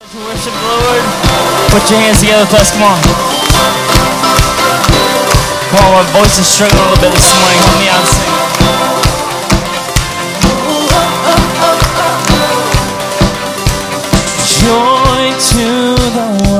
To worship the Lord. Put your hands together with us. Come on. Come on, my voice is struggling a little bit this morning. Help me out sing. Joy to the world,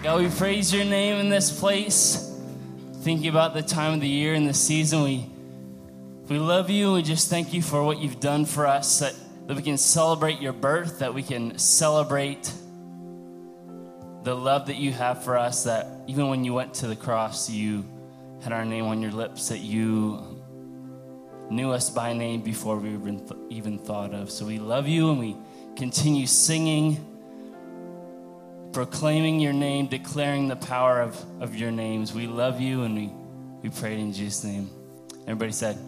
God, we praise your name in this place. Thinking about the time of the year and the season, we we love you. We just thank you for what you've done for us. That, that we can celebrate your birth. That we can celebrate the love that you have for us. That even when you went to the cross, you had our name on your lips. That you knew us by name before we even, even thought of. So we love you and we continue singing proclaiming your name, declaring the power of, of your names. We love you and we, we pray in Jesus' name. Everybody said,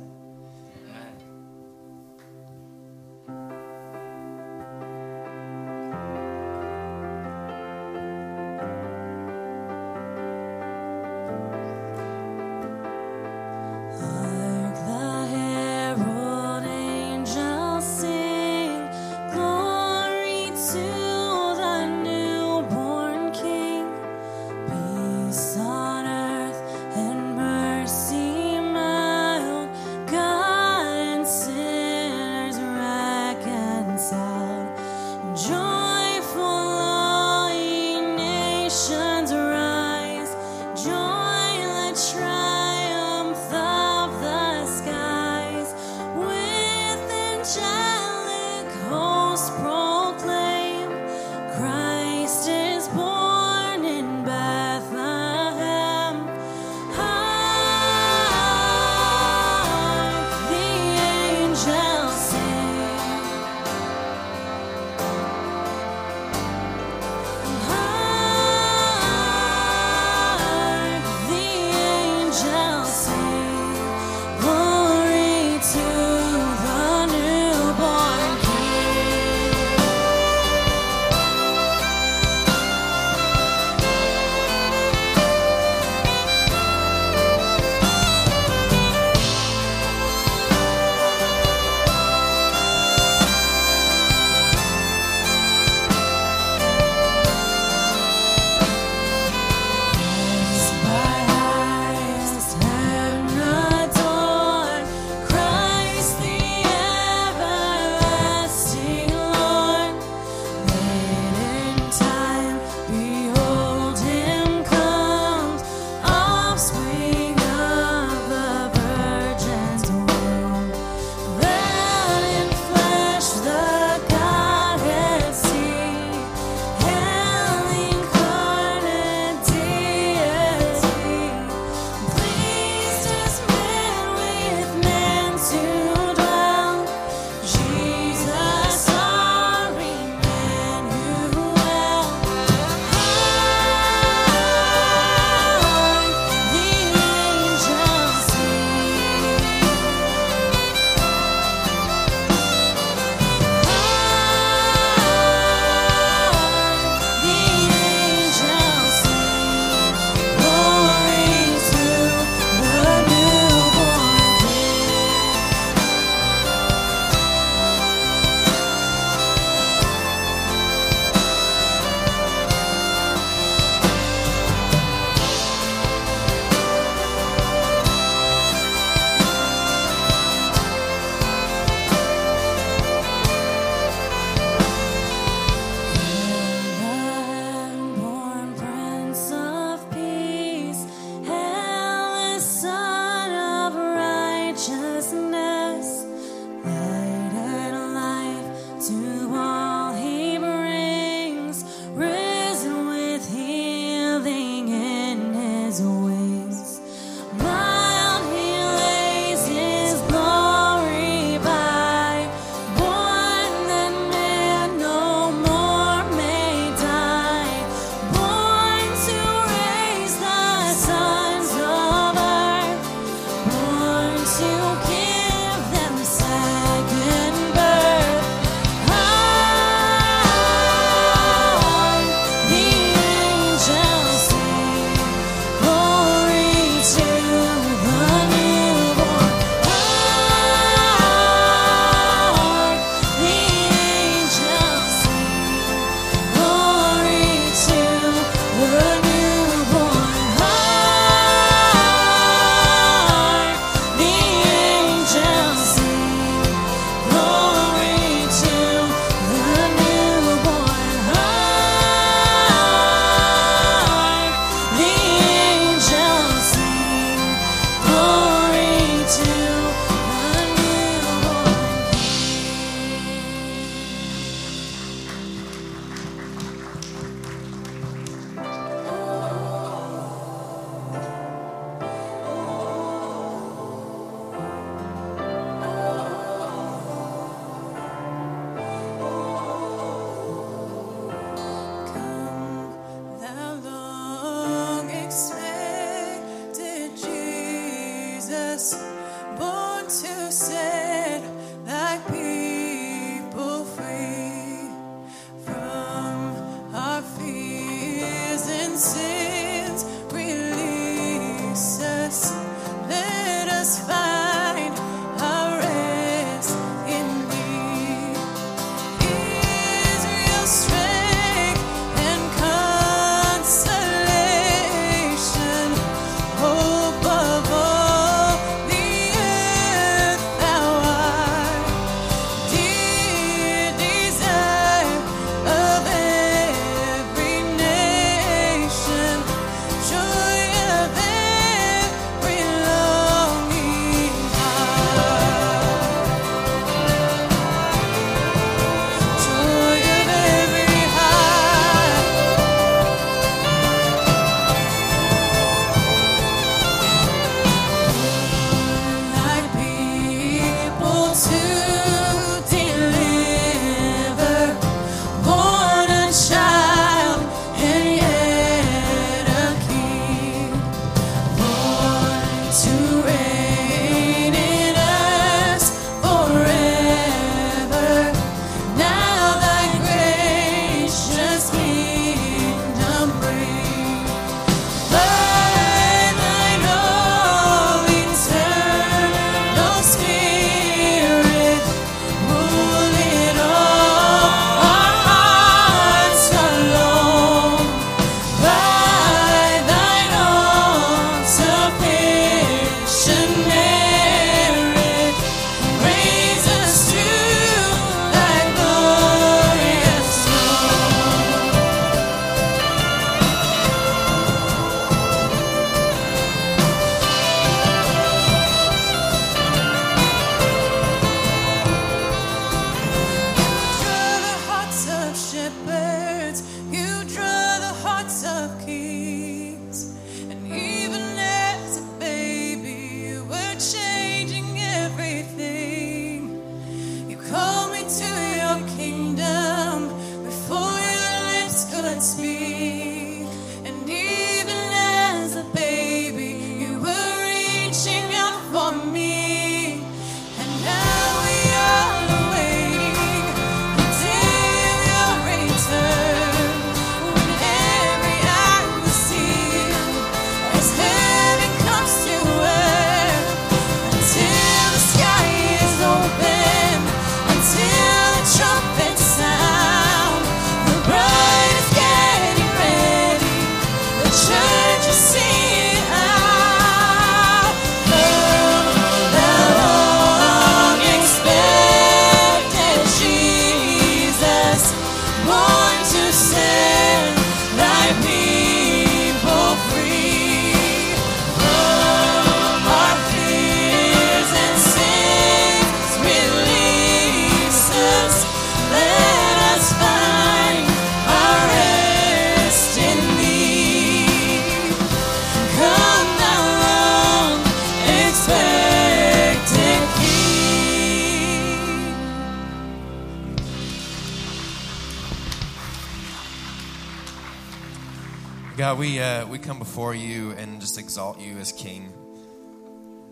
God, we uh, we come before you and just exalt you as King.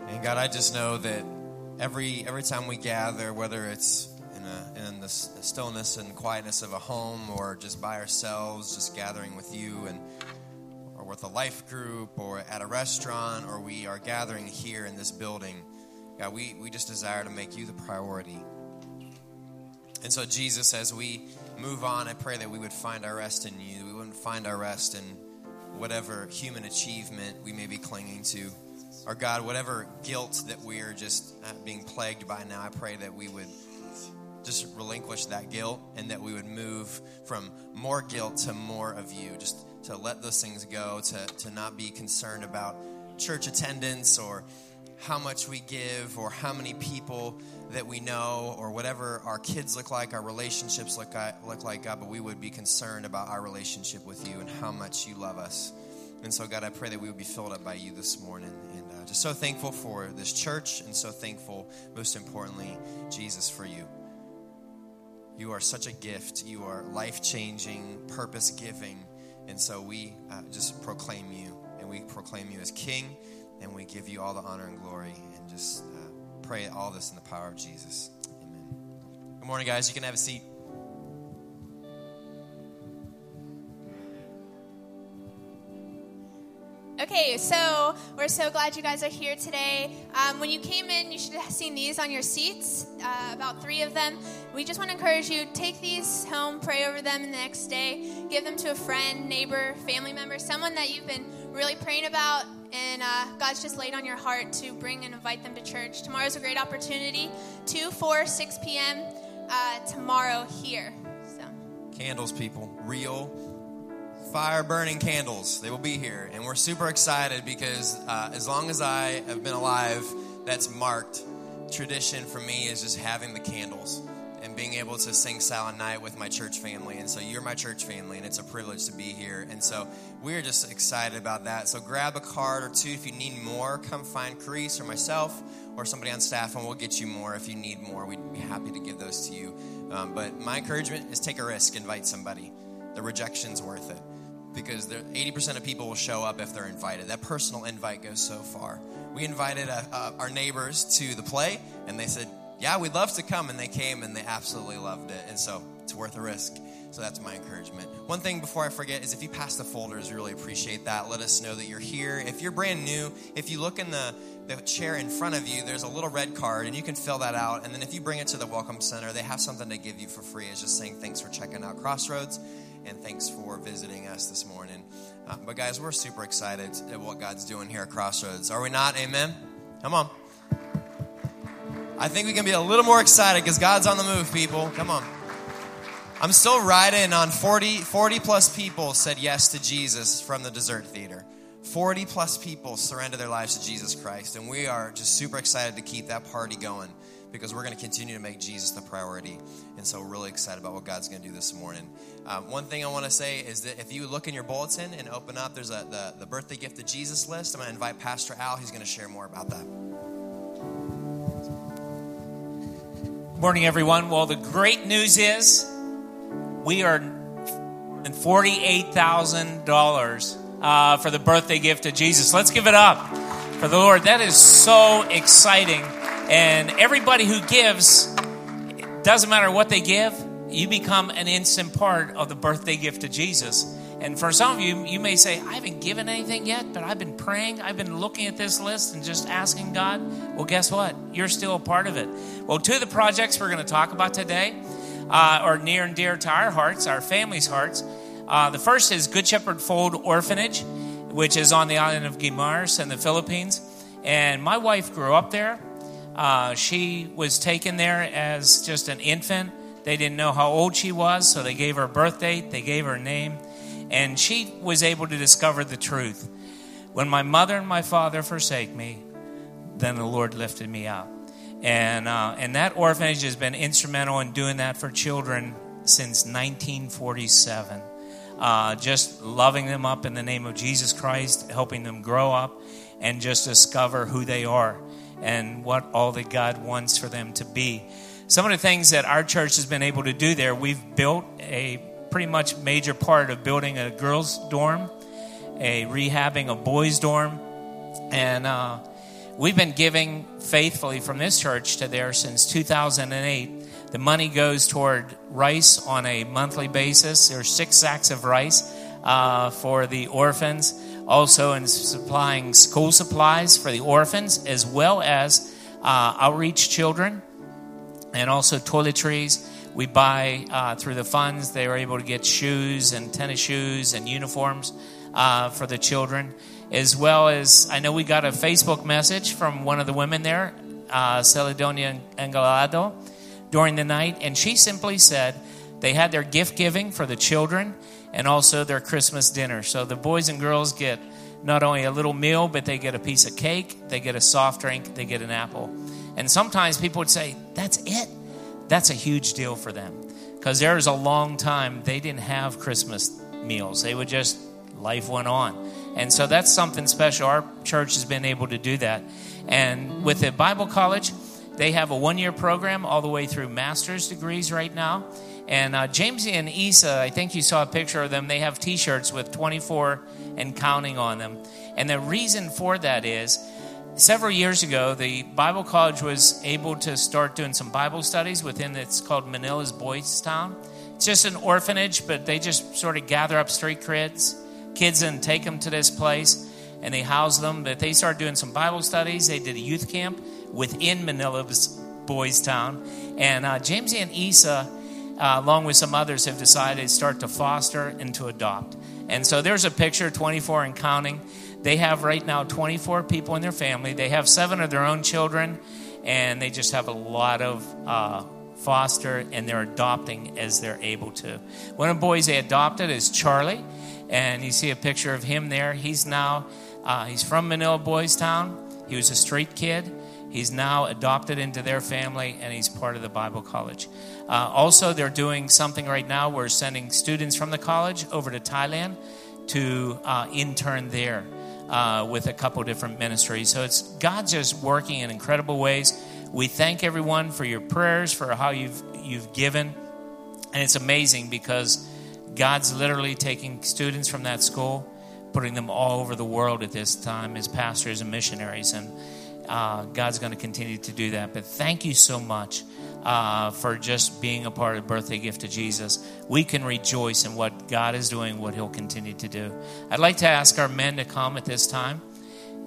And God, I just know that every every time we gather, whether it's in a, in the stillness and quietness of a home, or just by ourselves, just gathering with you, and or with a life group, or at a restaurant, or we are gathering here in this building, God, we we just desire to make you the priority. And so, Jesus, as we move on, I pray that we would find our rest in you. We wouldn't find our rest in whatever human achievement we may be clinging to. Or, God, whatever guilt that we are just uh, being plagued by now, I pray that we would just relinquish that guilt and that we would move from more guilt to more of you. Just to let those things go, to, to not be concerned about church attendance or how much we give or how many people that we know or whatever our kids look like, our relationships look, look like, God, but we would be concerned about our relationship with you and how much you love us. And so, God, I pray that we would be filled up by you this morning. And uh, just so thankful for this church and so thankful, most importantly, Jesus, for you. You are such a gift. You are life changing, purpose giving. And so we uh, just proclaim you and we proclaim you as King and we give you all the honor and glory and just uh, pray all this in the power of Jesus. Amen. Good morning, guys. You can have a seat. Okay, so we're so glad you guys are here today. Um, when you came in, you should have seen these on your seats, uh, about three of them. We just want to encourage you take these home, pray over them the next day, give them to a friend, neighbor, family member, someone that you've been really praying about, and uh, God's just laid on your heart to bring and invite them to church. Tomorrow's a great opportunity 2, 4, 6 p.m. Uh, tomorrow here. So. Candles, people. Real fire burning candles. They will be here. And we're super excited because uh, as long as I have been alive, that's marked. Tradition for me is just having the candles and being able to sing Silent Night with my church family. And so you're my church family, and it's a privilege to be here. And so we're just excited about that. So grab a card or two if you need more. Come find Carice or myself or somebody on staff, and we'll get you more if you need more. We'd be happy to give those to you. Um, but my encouragement is take a risk, invite somebody. The rejection's worth it because 80% of people will show up if they're invited. That personal invite goes so far. We invited uh, uh, our neighbors to the play, and they said, Yeah, we'd love to come. And they came and they absolutely loved it. And so it's worth a risk. So that's my encouragement. One thing before I forget is if you pass the folders, we really appreciate that. Let us know that you're here. If you're brand new, if you look in the, the chair in front of you, there's a little red card, and you can fill that out. And then if you bring it to the Welcome Center, they have something to give you for free. It's just saying thanks for checking out Crossroads and thanks for visiting us this morning. Uh, but guys, we're super excited at what God's doing here at Crossroads. Are we not? Amen. Come on. I think we can be a little more excited because God's on the move, people. Come on. I'm still riding on 40, 40 plus people said yes to Jesus from the dessert theater. 40 plus people surrendered their lives to Jesus Christ, and we are just super excited to keep that party going because we're going to continue to make Jesus the priority. And so, we're really excited about what God's going to do this morning. Um, one thing I want to say is that if you look in your bulletin and open up, there's a, the, the birthday gift of Jesus list. I'm going to invite Pastor Al. He's going to share more about that. Morning, everyone. Well, the great news is we are in $48,000 uh, for the birthday gift of Jesus. Let's give it up for the Lord. That is so exciting. And everybody who gives, doesn't matter what they give, you become an instant part of the birthday gift of Jesus. And for some of you, you may say, I haven't given anything yet, but I've been praying. I've been looking at this list and just asking God. Well, guess what? You're still a part of it. Well, two of the projects we're going to talk about today uh, are near and dear to our hearts, our family's hearts. Uh, the first is Good Shepherd Fold Orphanage, which is on the island of Guimaras in the Philippines. And my wife grew up there. Uh, she was taken there as just an infant. They didn't know how old she was, so they gave her a birth date, they gave her a name, and she was able to discover the truth. When my mother and my father forsake me, then the Lord lifted me up. And, uh, and that orphanage has been instrumental in doing that for children since 1947. Uh, just loving them up in the name of Jesus Christ, helping them grow up and just discover who they are and what all that God wants for them to be. Some of the things that our church has been able to do there, we've built a pretty much major part of building a girls' dorm, a rehabbing a boys' dorm, and uh, we've been giving faithfully from this church to there since 2008. The money goes toward rice on a monthly basis. There's six sacks of rice uh, for the orphans also in supplying school supplies for the orphans as well as uh, outreach children and also toiletries. We buy uh, through the funds, they were able to get shoes and tennis shoes and uniforms uh, for the children, as well as I know we got a Facebook message from one of the women there, uh, Celedonia Engalado, during the night, and she simply said they had their gift giving for the children and also their Christmas dinner. So the boys and girls get not only a little meal, but they get a piece of cake, they get a soft drink, they get an apple. And sometimes people would say, That's it. That's a huge deal for them. Because there was a long time they didn't have Christmas meals. They would just, life went on. And so that's something special. Our church has been able to do that. And with the Bible College, they have a one year program all the way through master's degrees right now. And uh, Jamesy and Isa, I think you saw a picture of them. They have t shirts with 24 and counting on them. And the reason for that is several years ago, the Bible College was able to start doing some Bible studies within it's called Manila's Boys Town. It's just an orphanage, but they just sort of gather up street kids, kids and take them to this place. and they house them. But they started doing some Bible studies. They did a youth camp within Manila's Boys Town. And uh, James and Isa, uh, along with some others, have decided to start to foster and to adopt. And so there's a picture, 24 and counting. They have right now 24 people in their family. They have seven of their own children, and they just have a lot of uh, foster, and they're adopting as they're able to. One of the boys they adopted is Charlie, and you see a picture of him there. He's now uh, he's from Manila Boys Town. He was a street kid. He's now adopted into their family, and he's part of the Bible College. Uh, also, they're doing something right now. We're sending students from the college over to Thailand to uh, intern there uh, with a couple different ministries. So it's God's just working in incredible ways. We thank everyone for your prayers, for how you've you've given, and it's amazing because God's literally taking students from that school, putting them all over the world at this time as pastors and missionaries, and uh, God's going to continue to do that. But thank you so much uh, for just being a part of the birthday gift of Jesus. We can rejoice in what God is doing, what He'll continue to do. I'd like to ask our men to come at this time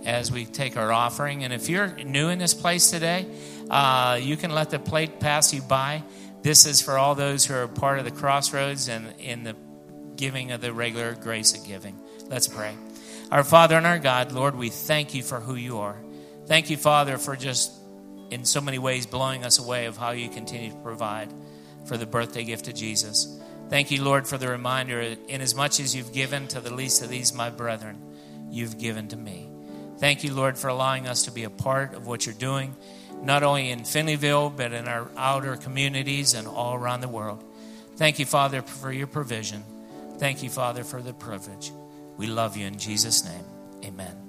as we take our offering. And if you're new in this place today, uh, you can let the plate pass you by. This is for all those who are part of the crossroads and in the giving of the regular grace of giving. Let's pray. Our Father and our God, Lord, we thank you for who you are. Thank you, Father, for just in so many ways blowing us away of how you continue to provide for the birthday gift of Jesus. Thank you, Lord, for the reminder inasmuch as much as you've given to the least of these, my brethren, you've given to me. Thank you, Lord, for allowing us to be a part of what you're doing, not only in Finleyville, but in our outer communities and all around the world. Thank you, Father, for your provision. Thank you, Father, for the privilege. We love you in Jesus' name. Amen.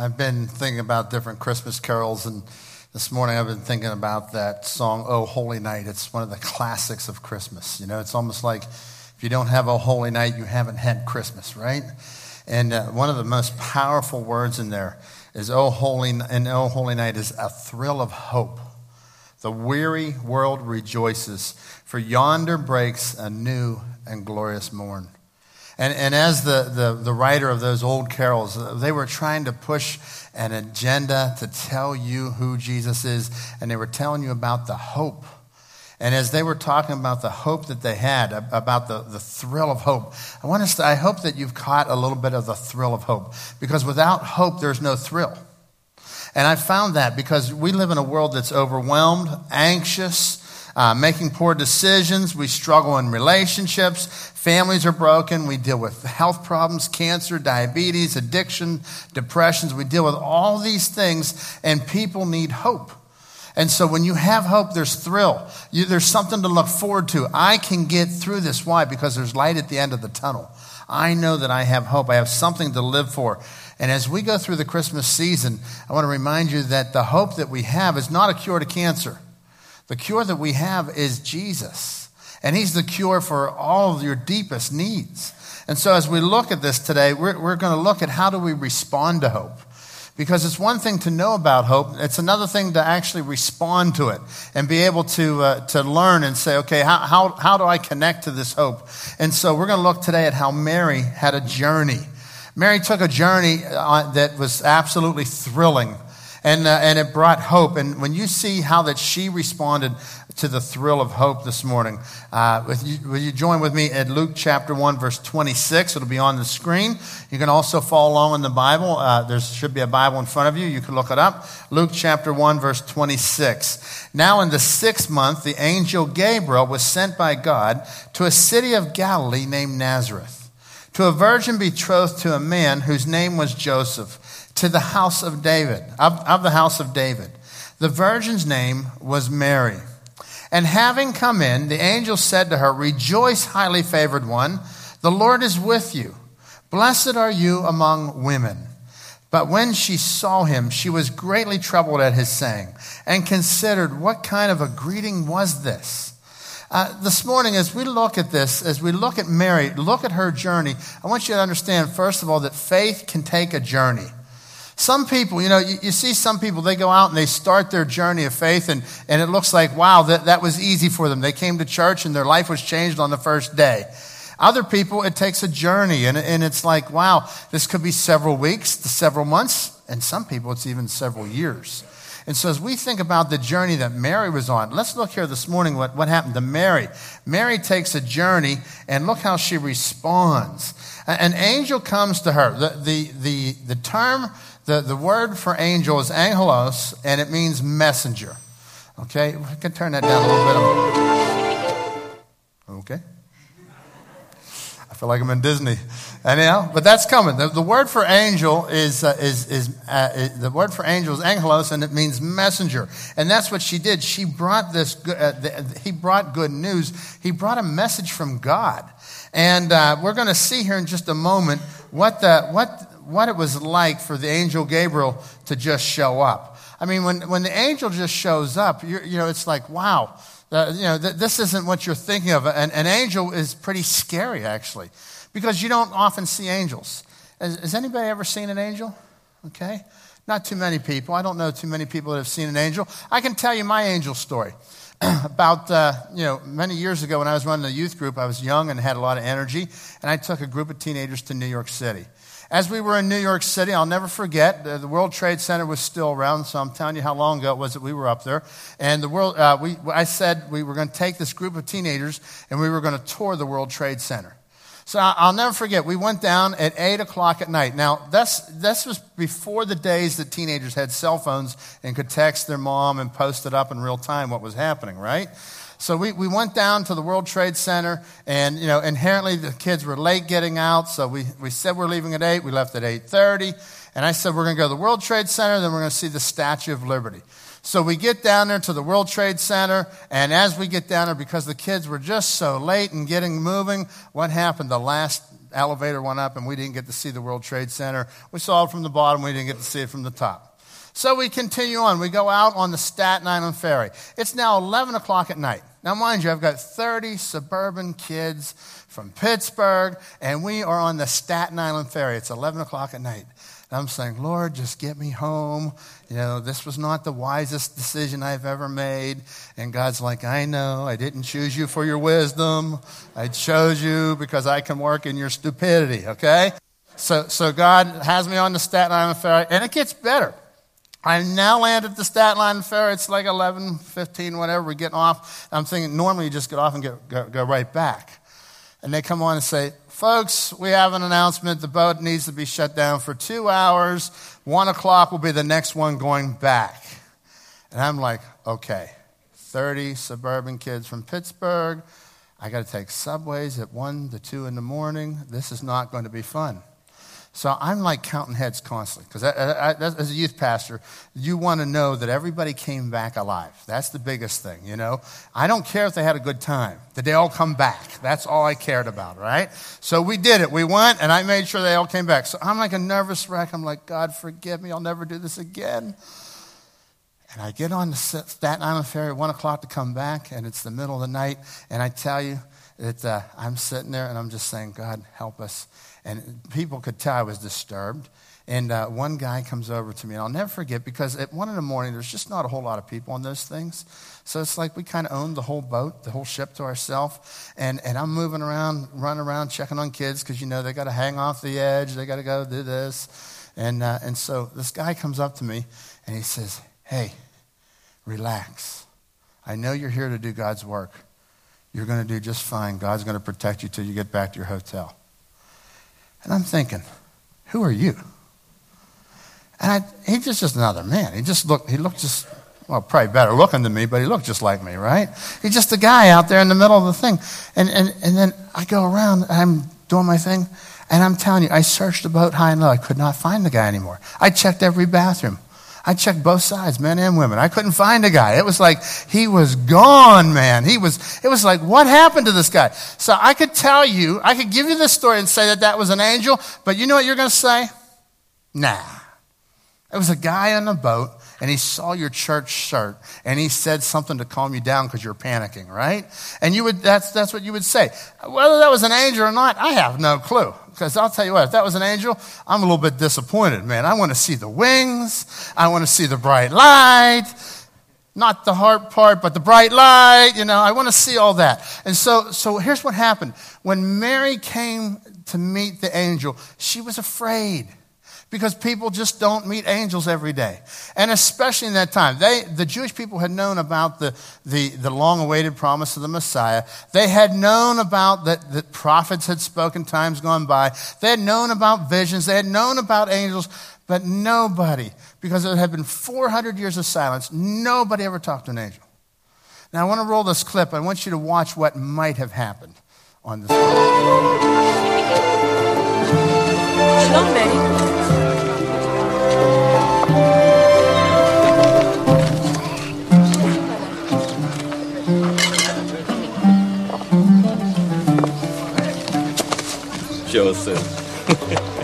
I've been thinking about different Christmas carols, and this morning I've been thinking about that song, Oh Holy Night. It's one of the classics of Christmas. You know, it's almost like if you don't have a holy night, you haven't had Christmas, right? And uh, one of the most powerful words in there is, Oh Holy, and Oh Holy Night is a thrill of hope. The weary world rejoices, for yonder breaks a new and glorious morn. And, and as the, the, the writer of those old carols, uh, they were trying to push an agenda to tell you who Jesus is, and they were telling you about the hope. And as they were talking about the hope that they had, about the, the thrill of hope, I want to, I hope that you've caught a little bit of the thrill of hope. Because without hope, there's no thrill. And I found that because we live in a world that's overwhelmed, anxious, uh, making poor decisions. We struggle in relationships. Families are broken. We deal with health problems, cancer, diabetes, addiction, depressions. We deal with all these things, and people need hope. And so when you have hope, there's thrill. You, there's something to look forward to. I can get through this. Why? Because there's light at the end of the tunnel. I know that I have hope. I have something to live for. And as we go through the Christmas season, I want to remind you that the hope that we have is not a cure to cancer. The cure that we have is Jesus. And He's the cure for all of your deepest needs. And so as we look at this today, we're, we're going to look at how do we respond to hope. Because it's one thing to know about hope, it's another thing to actually respond to it and be able to, uh, to learn and say, okay, how, how, how do I connect to this hope? And so we're going to look today at how Mary had a journey. Mary took a journey uh, that was absolutely thrilling and, uh, and it brought hope. And when you see how that she responded to the thrill of hope this morning, uh, will, you, will you join with me at Luke chapter 1, verse 26? It'll be on the screen. You can also follow along in the Bible. Uh, there should be a Bible in front of you. You can look it up. Luke chapter 1, verse 26. Now, in the sixth month, the angel Gabriel was sent by God to a city of Galilee named Nazareth to a virgin betrothed to a man whose name was Joseph to the house of David, of, of the house of David. The virgin's name was Mary. And having come in, the angel said to her, Rejoice, highly favored one, the Lord is with you. Blessed are you among women. But when she saw him, she was greatly troubled at his saying, and considered what kind of a greeting was this. Uh, this morning, as we look at this, as we look at Mary, look at her journey, I want you to understand, first of all, that faith can take a journey. Some people, you know, you, you, see some people, they go out and they start their journey of faith, and, and it looks like, wow, that, that was easy for them. They came to church and their life was changed on the first day. Other people, it takes a journey, and, and it's like, wow, this could be several weeks to several months, and some people, it's even several years. And so, as we think about the journey that Mary was on, let's look here this morning what, what happened to Mary. Mary takes a journey, and look how she responds. An angel comes to her. The, the, the, the term the, the word for angel is angelos, and it means messenger. Okay? We can turn that down a little bit. Okay? I feel like I'm in Disney. Anyhow, but that's coming. The, the word for angel is, uh, is, is, uh, is, the word for angel is angelos, and it means messenger. And that's what she did. She brought this, uh, the, he brought good news. He brought a message from God. And uh, we're going to see here in just a moment what the, what, what it was like for the angel Gabriel to just show up. I mean, when, when the angel just shows up, you know, it's like, wow, uh, you know, th- this isn't what you're thinking of. An, an angel is pretty scary, actually, because you don't often see angels. Has, has anybody ever seen an angel? Okay. Not too many people. I don't know too many people that have seen an angel. I can tell you my angel story. About, uh, you know, many years ago when I was running a youth group, I was young and had a lot of energy, and I took a group of teenagers to New York City. As we were in New York City, I'll never forget, the, World Trade Center was still around, so I'm telling you how long ago it was that we were up there. And the world, uh, we, I said we were going to take this group of teenagers and we were going to tour the World Trade Center. So I'll never forget, we went down at 8 o'clock at night. Now, this, this was before the days that teenagers had cell phones and could text their mom and post it up in real time what was happening, right? So we, we went down to the World Trade Center, and you know, inherently the kids were late getting out. So we, we said we're leaving at eight. We left at eight thirty, and I said we're going to go to the World Trade Center, then we're going to see the Statue of Liberty. So we get down there to the World Trade Center, and as we get down there, because the kids were just so late and getting moving, what happened? The last elevator went up and we didn't get to see the World Trade Center. We saw it from the bottom, we didn't get to see it from the top. So we continue on. We go out on the Staten Island Ferry. It's now 11 o'clock at night. Now, mind you, I've got 30 suburban kids from Pittsburgh, and we are on the Staten Island Ferry. It's 11 o'clock at night. And I'm saying, Lord, just get me home. You know, this was not the wisest decision I've ever made. And God's like, I know, I didn't choose you for your wisdom. I chose you because I can work in your stupidity, okay? So, so God has me on the Staten Island Ferry, and it gets better. I now land at the Staten Island Ferry. It's like 11, 15, whatever. We're getting off. I'm thinking normally you just get off and get, go, go right back. And they come on and say, Folks, we have an announcement. The boat needs to be shut down for two hours. One o'clock will be the next one going back. And I'm like, okay, 30 suburban kids from Pittsburgh. I got to take subways at 1 to 2 in the morning. This is not going to be fun. So I'm like counting heads constantly because as a youth pastor, you want to know that everybody came back alive. That's the biggest thing, you know. I don't care if they had a good time. Did they all come back? That's all I cared about, right? So we did it. We went, and I made sure they all came back. So I'm like a nervous wreck. I'm like, God, forgive me. I'll never do this again. And I get on the Staten Island ferry at one o'clock to come back, and it's the middle of the night. And I tell you, that uh, I'm sitting there and I'm just saying, God, help us. And people could tell I was disturbed. And uh, one guy comes over to me, and I'll never forget because at one in the morning, there's just not a whole lot of people on those things. So it's like we kind of own the whole boat, the whole ship to ourselves. And, and I'm moving around, running around, checking on kids because, you know, they got to hang off the edge, they got to go do this. And, uh, and so this guy comes up to me and he says, Hey, relax. I know you're here to do God's work. You're going to do just fine. God's going to protect you till you get back to your hotel. And I'm thinking, who are you? And I, he's just, just another man. He just looked, he looked just, well, probably better looking than me, but he looked just like me, right? He's just a guy out there in the middle of the thing. And, and, and then I go around, and I'm doing my thing, and I'm telling you, I searched the boat high and low. I could not find the guy anymore. I checked every bathroom. I checked both sides, men and women. I couldn't find a guy. It was like he was gone, man. He was, it was like, what happened to this guy? So I could tell you, I could give you this story and say that that was an angel, but you know what you're going to say? Nah. It was a guy on a boat and he saw your church shirt and he said something to calm you down because you're panicking, right? And you would, that's, that's what you would say. Whether that was an angel or not, I have no clue. Because I'll tell you what, if that was an angel, I'm a little bit disappointed, man. I want to see the wings. I want to see the bright light. Not the heart part, but the bright light. You know, I want to see all that. And so, so here's what happened. When Mary came to meet the angel, she was afraid because people just don't meet angels every day. And especially in that time, they, the Jewish people had known about the, the, the long awaited promise of the Messiah. They had known about that the prophets had spoken times gone by. They had known about visions. They had known about angels, but nobody, because it had been 400 years of silence, nobody ever talked to an angel. Now, I want to roll this clip. I want you to watch what might have happened on this. 귀여웠어요.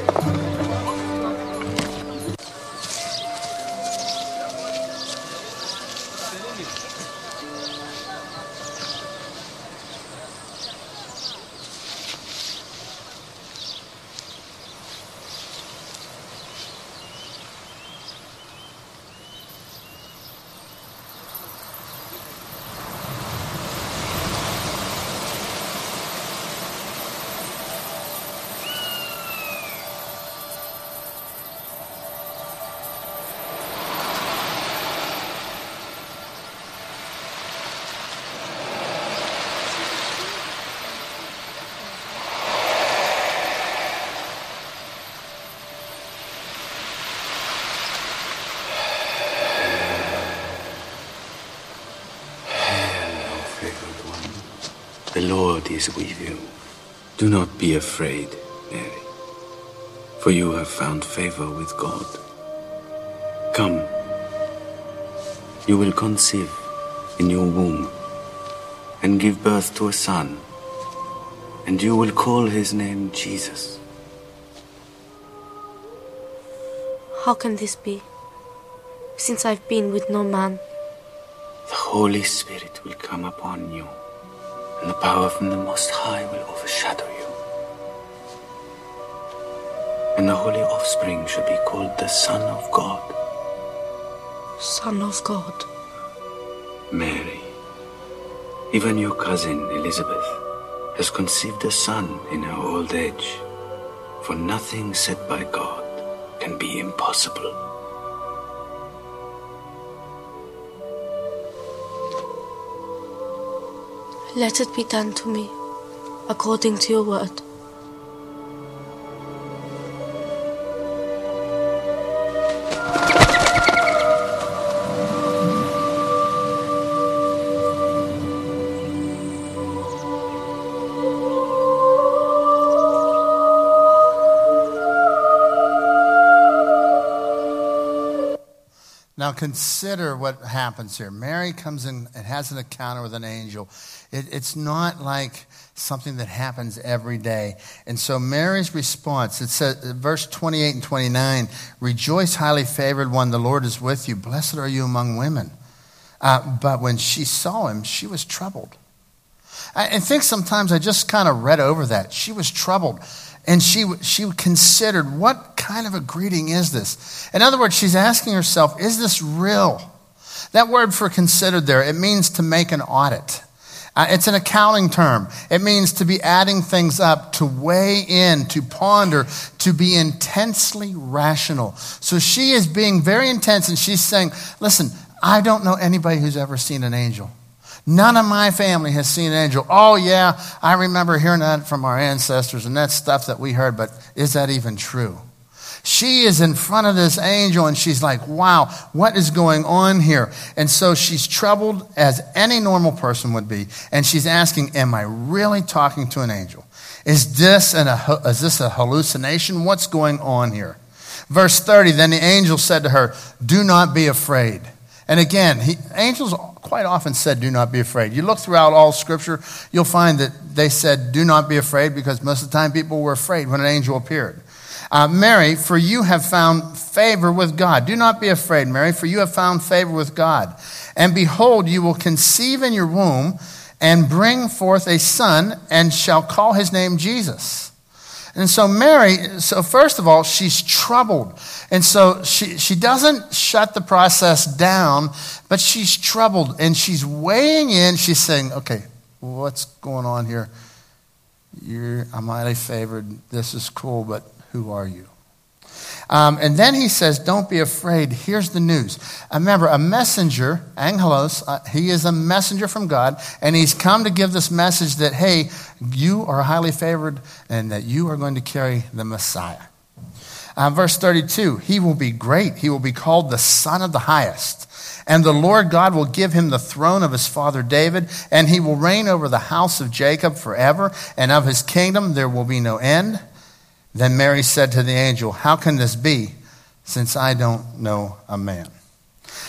Lord is with you. Do not be afraid, Mary, for you have found favor with God. Come, you will conceive in your womb and give birth to a son, and you will call his name Jesus. How can this be? Since I've been with no man. The Holy Spirit will come upon you, and the power from the Most High will overshadow you. And the holy offspring shall be called the Son of God. Son of God. Mary, even your cousin Elizabeth has conceived a son in her old age, for nothing said by God can be impossible. Let it be done to me, according to your word. Consider what happens here. Mary comes in and has an encounter with an angel. It, it's not like something that happens every day. And so Mary's response, it says, verse 28 and 29, Rejoice, highly favored one, the Lord is with you. Blessed are you among women. Uh, but when she saw him, she was troubled. I, I think sometimes I just kind of read over that. She was troubled. And she, she considered, what kind of a greeting is this? In other words, she's asking herself, is this real? That word for considered there, it means to make an audit. Uh, it's an accounting term. It means to be adding things up, to weigh in, to ponder, to be intensely rational. So she is being very intense and she's saying, listen, I don't know anybody who's ever seen an angel. None of my family has seen an angel. Oh, yeah, I remember hearing that from our ancestors, and that's stuff that we heard, but is that even true? She is in front of this angel, and she's like, wow, what is going on here? And so she's troubled as any normal person would be, and she's asking, Am I really talking to an angel? Is this, an, is this a hallucination? What's going on here? Verse 30 Then the angel said to her, Do not be afraid. And again, he, angels quite often said, Do not be afraid. You look throughout all scripture, you'll find that they said, Do not be afraid, because most of the time people were afraid when an angel appeared. Uh, Mary, for you have found favor with God. Do not be afraid, Mary, for you have found favor with God. And behold, you will conceive in your womb and bring forth a son, and shall call his name Jesus. And so Mary, so first of all, she's troubled. And so she, she doesn't shut the process down, but she's troubled and she's weighing in. She's saying, okay, what's going on here? You're, I'm highly favored. This is cool, but who are you? Um, and then he says, Don't be afraid. Here's the news. Uh, remember, a messenger, angelos, uh, he is a messenger from God, and he's come to give this message that, hey, you are highly favored and that you are going to carry the Messiah. Uh, verse 32 He will be great. He will be called the Son of the Highest. And the Lord God will give him the throne of his father David, and he will reign over the house of Jacob forever, and of his kingdom there will be no end. Then Mary said to the angel, How can this be, since I don't know a man?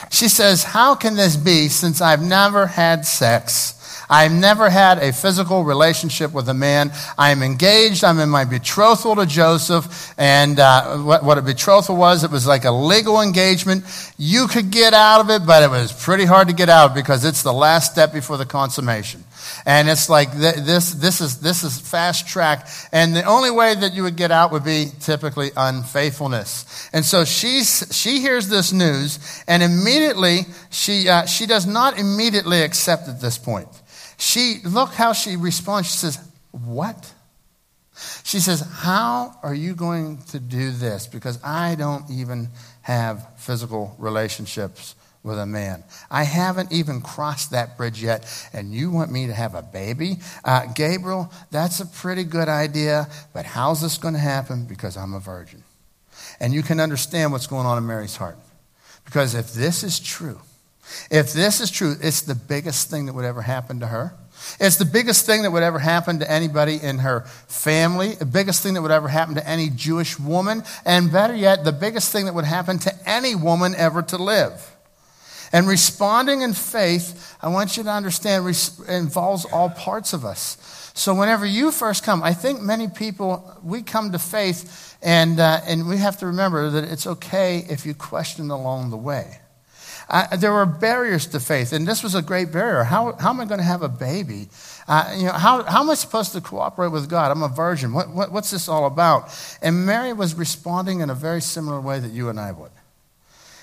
She says, How can this be, since I've never had sex? I've never had a physical relationship with a man. I am engaged. I'm in my betrothal to Joseph. And uh, what, what a betrothal was, it was like a legal engagement. You could get out of it, but it was pretty hard to get out because it's the last step before the consummation. And it's like th- this, this, is, this is fast track. And the only way that you would get out would be typically unfaithfulness. And so she's, she hears this news, and immediately, she, uh, she does not immediately accept at this point. She, look how she responds. She says, What? She says, How are you going to do this? Because I don't even have physical relationships with a man. I haven't even crossed that bridge yet, and you want me to have a baby? Uh, Gabriel, that's a pretty good idea, but how's this going to happen? Because I'm a virgin. And you can understand what's going on in Mary's heart. Because if this is true, if this is true, it's the biggest thing that would ever happen to her. It's the biggest thing that would ever happen to anybody in her family, the biggest thing that would ever happen to any Jewish woman, and better yet, the biggest thing that would happen to any woman ever to live. And responding in faith, I want you to understand, involves all parts of us. So whenever you first come, I think many people, we come to faith, and, uh, and we have to remember that it's okay if you question along the way. Uh, there were barriers to faith, and this was a great barrier. How, how am I going to have a baby? Uh, you know, how, how am I supposed to cooperate with God? I'm a virgin. What, what, what's this all about? And Mary was responding in a very similar way that you and I would.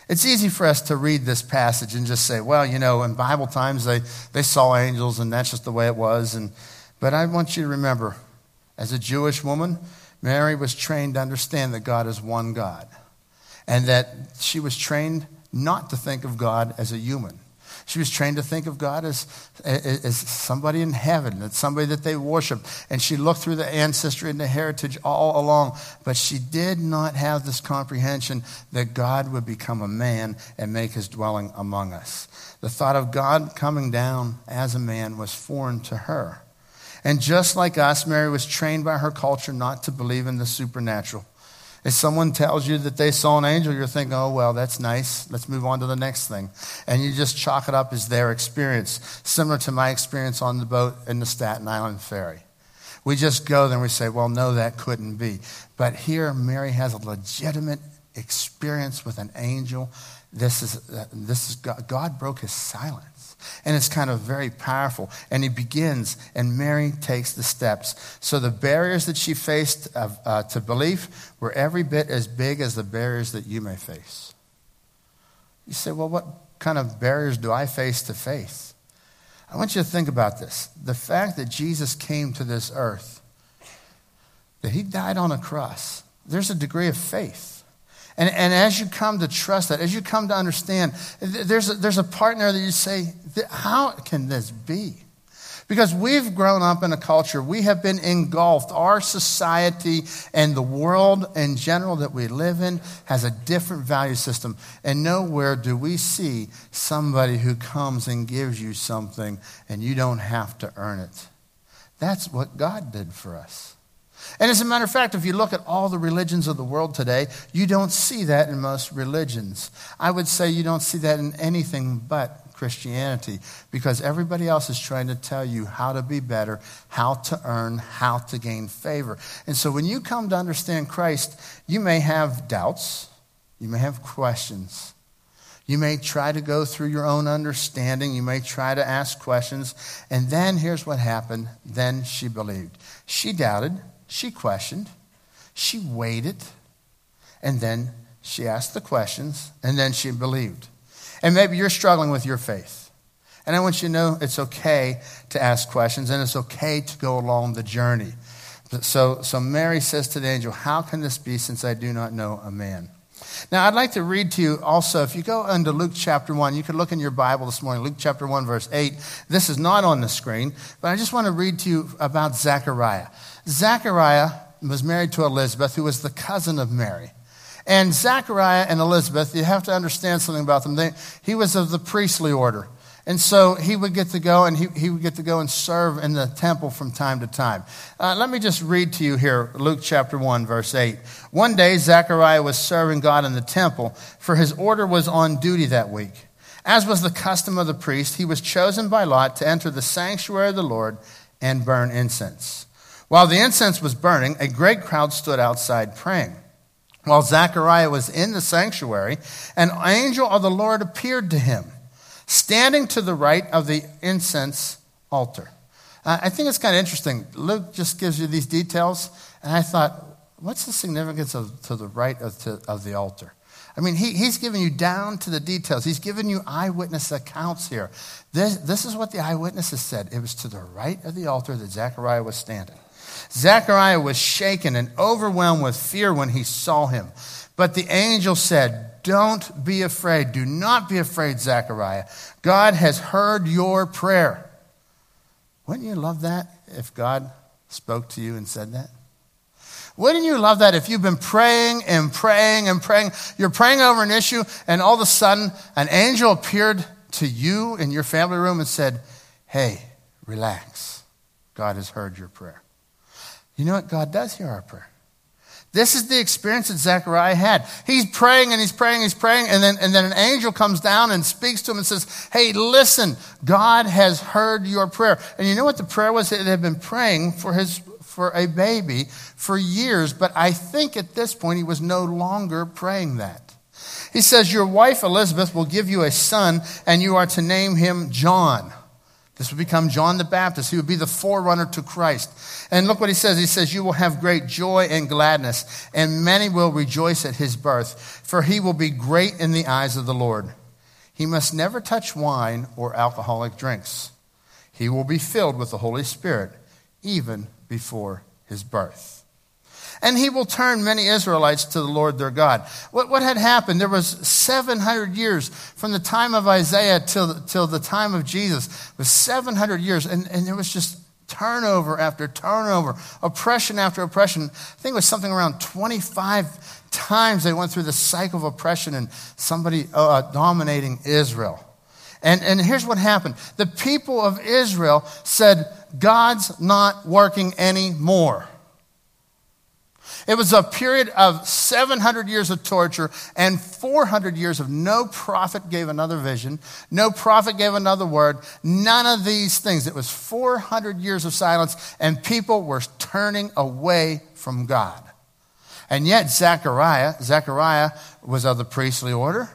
It's easy for us to read this passage and just say, well, you know, in Bible times they, they saw angels and that's just the way it was. And, but I want you to remember, as a Jewish woman, Mary was trained to understand that God is one God and that she was trained not to think of God as a human. She was trained to think of God as, as somebody in heaven, as somebody that they worship. And she looked through the ancestry and the heritage all along. But she did not have this comprehension that God would become a man and make his dwelling among us. The thought of God coming down as a man was foreign to her. And just like us, Mary was trained by her culture not to believe in the supernatural. If someone tells you that they saw an angel, you're thinking, oh, well, that's nice. Let's move on to the next thing. And you just chalk it up as their experience, similar to my experience on the boat in the Staten Island ferry. We just go there and we say, well, no, that couldn't be. But here, Mary has a legitimate experience with an angel. This is, uh, this is God, God broke his silence. And it's kind of very powerful. And he begins, and Mary takes the steps. So the barriers that she faced uh, to belief were every bit as big as the barriers that you may face. You say, well, what kind of barriers do I face to faith? I want you to think about this. The fact that Jesus came to this earth, that he died on a cross, there's a degree of faith. And, and as you come to trust that, as you come to understand, there's a, there's a partner that you say, how can this be? Because we've grown up in a culture, we have been engulfed. Our society and the world in general that we live in has a different value system. And nowhere do we see somebody who comes and gives you something and you don't have to earn it. That's what God did for us. And as a matter of fact, if you look at all the religions of the world today, you don't see that in most religions. I would say you don't see that in anything but Christianity because everybody else is trying to tell you how to be better, how to earn, how to gain favor. And so when you come to understand Christ, you may have doubts, you may have questions. You may try to go through your own understanding. You may try to ask questions. And then here's what happened. Then she believed. She doubted. She questioned, she waited, and then she asked the questions, and then she believed. And maybe you're struggling with your faith. And I want you to know it's okay to ask questions, and it's okay to go along the journey. So, so Mary says to the angel, How can this be since I do not know a man? Now, I'd like to read to you also, if you go into Luke chapter 1, you can look in your Bible this morning, Luke chapter 1, verse 8. This is not on the screen, but I just want to read to you about Zechariah. Zechariah was married to Elizabeth, who was the cousin of Mary. And Zechariah and Elizabeth, you have to understand something about them. They, he was of the priestly order. And so he would get to go and he, he would get to go and serve in the temple from time to time. Uh, let me just read to you here Luke chapter 1, verse 8. One day, Zechariah was serving God in the temple, for his order was on duty that week. As was the custom of the priest, he was chosen by lot to enter the sanctuary of the Lord and burn incense. While the incense was burning, a great crowd stood outside praying. While Zechariah was in the sanctuary, an angel of the Lord appeared to him, standing to the right of the incense altar. Uh, I think it's kind of interesting. Luke just gives you these details, and I thought, what's the significance of to the right of, to, of the altar? I mean, he, he's giving you down to the details. He's giving you eyewitness accounts here. This, this is what the eyewitnesses said. It was to the right of the altar that Zechariah was standing. Zechariah was shaken and overwhelmed with fear when he saw him. But the angel said, Don't be afraid. Do not be afraid, Zechariah. God has heard your prayer. Wouldn't you love that if God spoke to you and said that? Wouldn't you love that if you've been praying and praying and praying? You're praying over an issue, and all of a sudden, an angel appeared to you in your family room and said, Hey, relax. God has heard your prayer. You know what? God does hear our prayer. This is the experience that Zechariah had. He's praying and he's praying, and he's praying, and then, and then an angel comes down and speaks to him and says, Hey, listen, God has heard your prayer. And you know what the prayer was? It had been praying for his for a baby for years, but I think at this point he was no longer praying that. He says, Your wife Elizabeth will give you a son, and you are to name him John. This would become John the Baptist. He would be the forerunner to Christ. And look what he says. He says, You will have great joy and gladness, and many will rejoice at his birth, for he will be great in the eyes of the Lord. He must never touch wine or alcoholic drinks. He will be filled with the Holy Spirit, even before his birth and he will turn many Israelites to the Lord their God. What, what had happened? There was 700 years from the time of Isaiah till, till the time of Jesus. It was 700 years, and, and there was just turnover after turnover, oppression after oppression. I think it was something around 25 times they went through the cycle of oppression and somebody uh, dominating Israel. And, and here's what happened the people of Israel said, God's not working anymore. It was a period of 700 years of torture and 400 years of no prophet gave another vision, no prophet gave another word, none of these things. It was 400 years of silence, and people were turning away from God. And yet, Zechariah, Zechariah was of the priestly order.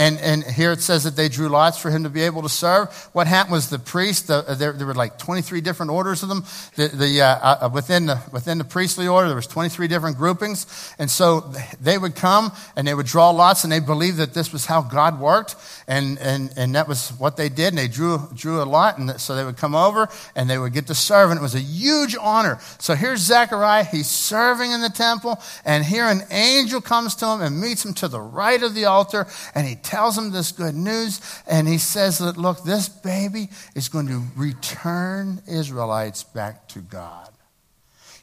And, and here it says that they drew lots for him to be able to serve. What happened was the priest, the, there, there, were like 23 different orders of them. The, the, uh, uh, within, the, within the priestly order, there was 23 different groupings. And so they would come and they would draw lots and they believed that this was how God worked. And, and, and that was what they did. And they drew, drew a lot. And so they would come over and they would get to serve. And it was a huge honor. So here's Zechariah. He's serving in the temple. And here an angel comes to him and meets him to the right of the altar. And he tells him this good news, and he says that, look, this baby is going to return Israelites back to God.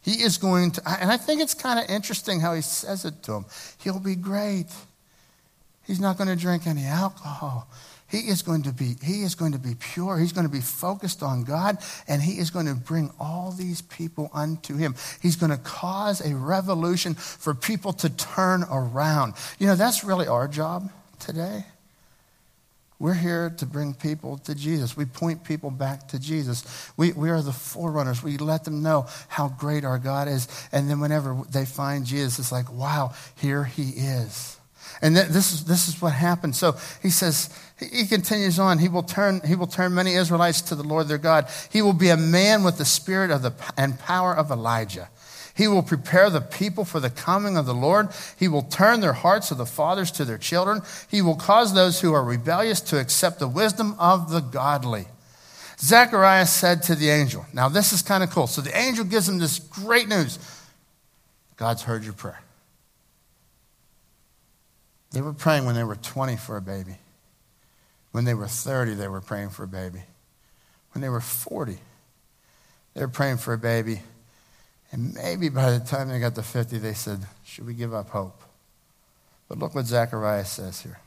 He is going to, and I think it's kind of interesting how he says it to him. He'll be great. He's not going to drink any alcohol. He is going to be, he is going to be pure. He's going to be focused on God, and he is going to bring all these people unto him. He's going to cause a revolution for people to turn around. You know, that's really our job today. We're here to bring people to Jesus. We point people back to Jesus. We, we are the forerunners. We let them know how great our God is. And then whenever they find Jesus, it's like, wow, here he is. And th- this is, this is what happened. So he says, he continues on. He will turn, he will turn many Israelites to the Lord their God. He will be a man with the spirit of the, and power of Elijah. He will prepare the people for the coming of the Lord. He will turn their hearts of the fathers to their children. He will cause those who are rebellious to accept the wisdom of the godly. Zechariah said to the angel, Now, this is kind of cool. So the angel gives him this great news God's heard your prayer. They were praying when they were 20 for a baby. When they were 30, they were praying for a baby. When they were 40, they were praying for a baby. And maybe by the time they got to 50, they said, Should we give up hope? But look what Zechariah says here.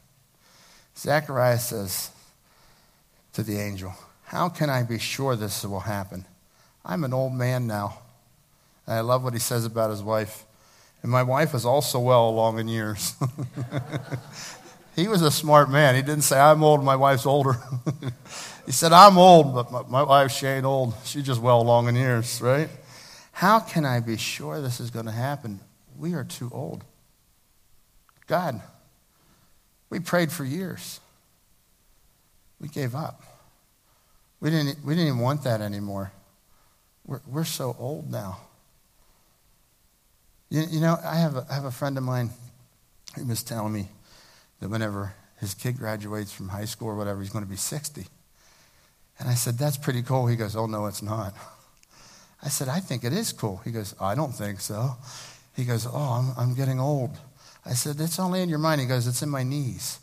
Zechariah says to the angel, How can I be sure this will happen? I'm an old man now. And I love what he says about his wife. And my wife is also well along in years. he was a smart man. He didn't say, I'm old, my wife's older. he said, I'm old, but my, my wife, she ain't old. She's just well along in years, right? How can I be sure this is going to happen? We are too old. God, we prayed for years. We gave up. We didn't, we didn't even want that anymore. We're, we're so old now. You, you know, I have, a, I have a friend of mine who was telling me that whenever his kid graduates from high school or whatever, he's going to be 60. And I said, That's pretty cool. He goes, Oh, no, it's not. I said, I think it is cool. He goes, I don't think so. He goes, Oh, I'm, I'm getting old. I said, It's only in your mind. He goes, It's in my knees.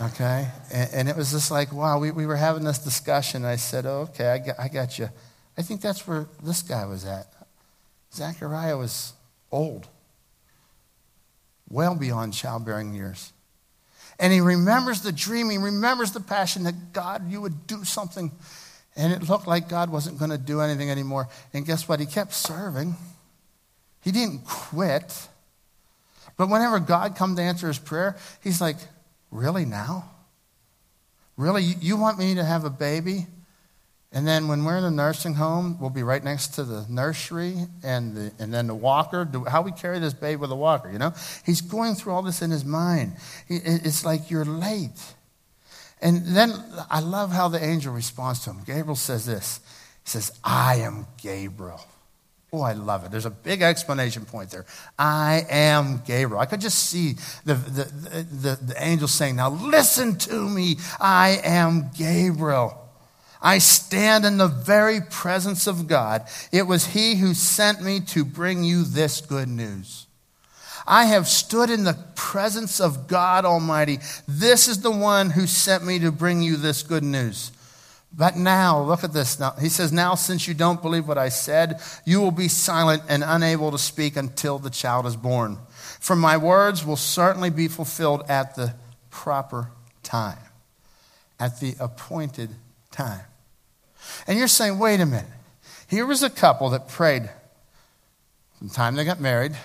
Okay? And, and it was just like, wow, we, we were having this discussion. I said, oh, Okay, I got, I got you. I think that's where this guy was at. Zechariah was old, well beyond childbearing years. And he remembers the dream, he remembers the passion that God, you would do something and it looked like God wasn't going to do anything anymore. And guess what? He kept serving. He didn't quit. But whenever God come to answer his prayer, he's like, Really now? Really? You- want me to have a baby? And then when we're in the nursing home, we'll be right next to the nursery and, the, and then the walker. How we carry this baby with a walker, you know? He's going through all this in his mind. It's like you're late. And then I love how the angel responds to him. Gabriel says this He says, I am Gabriel. Oh, I love it. There's a big explanation point there. I am Gabriel. I could just see the, the, the, the angel saying, Now listen to me. I am Gabriel. I stand in the very presence of God. It was He who sent me to bring you this good news. I have stood in the presence of God Almighty. This is the one who sent me to bring you this good news. But now, look at this. Now, he says, Now, since you don't believe what I said, you will be silent and unable to speak until the child is born. For my words will certainly be fulfilled at the proper time, at the appointed time. And you're saying, wait a minute. Here was a couple that prayed from the time they got married,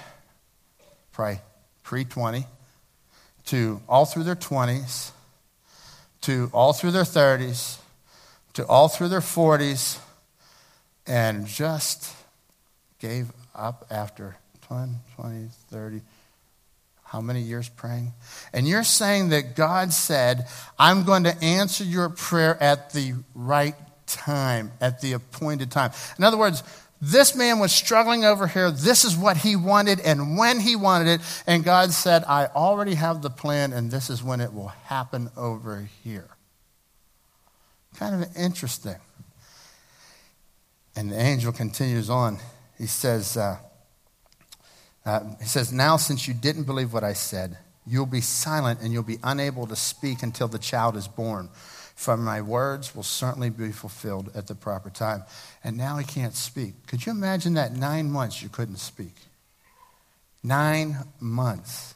pray. Pre 20, to all through their 20s, to all through their 30s, to all through their 40s, and just gave up after 10, 20, 30, how many years praying? And you're saying that God said, I'm going to answer your prayer at the right time, at the appointed time. In other words, this man was struggling over here. This is what he wanted and when he wanted it. And God said, I already have the plan, and this is when it will happen over here. Kind of interesting. And the angel continues on. He says, uh, uh, he says, Now, since you didn't believe what I said, you'll be silent and you'll be unable to speak until the child is born. For my words will certainly be fulfilled at the proper time. And now he can't speak. Could you imagine that nine months you couldn't speak? Nine months.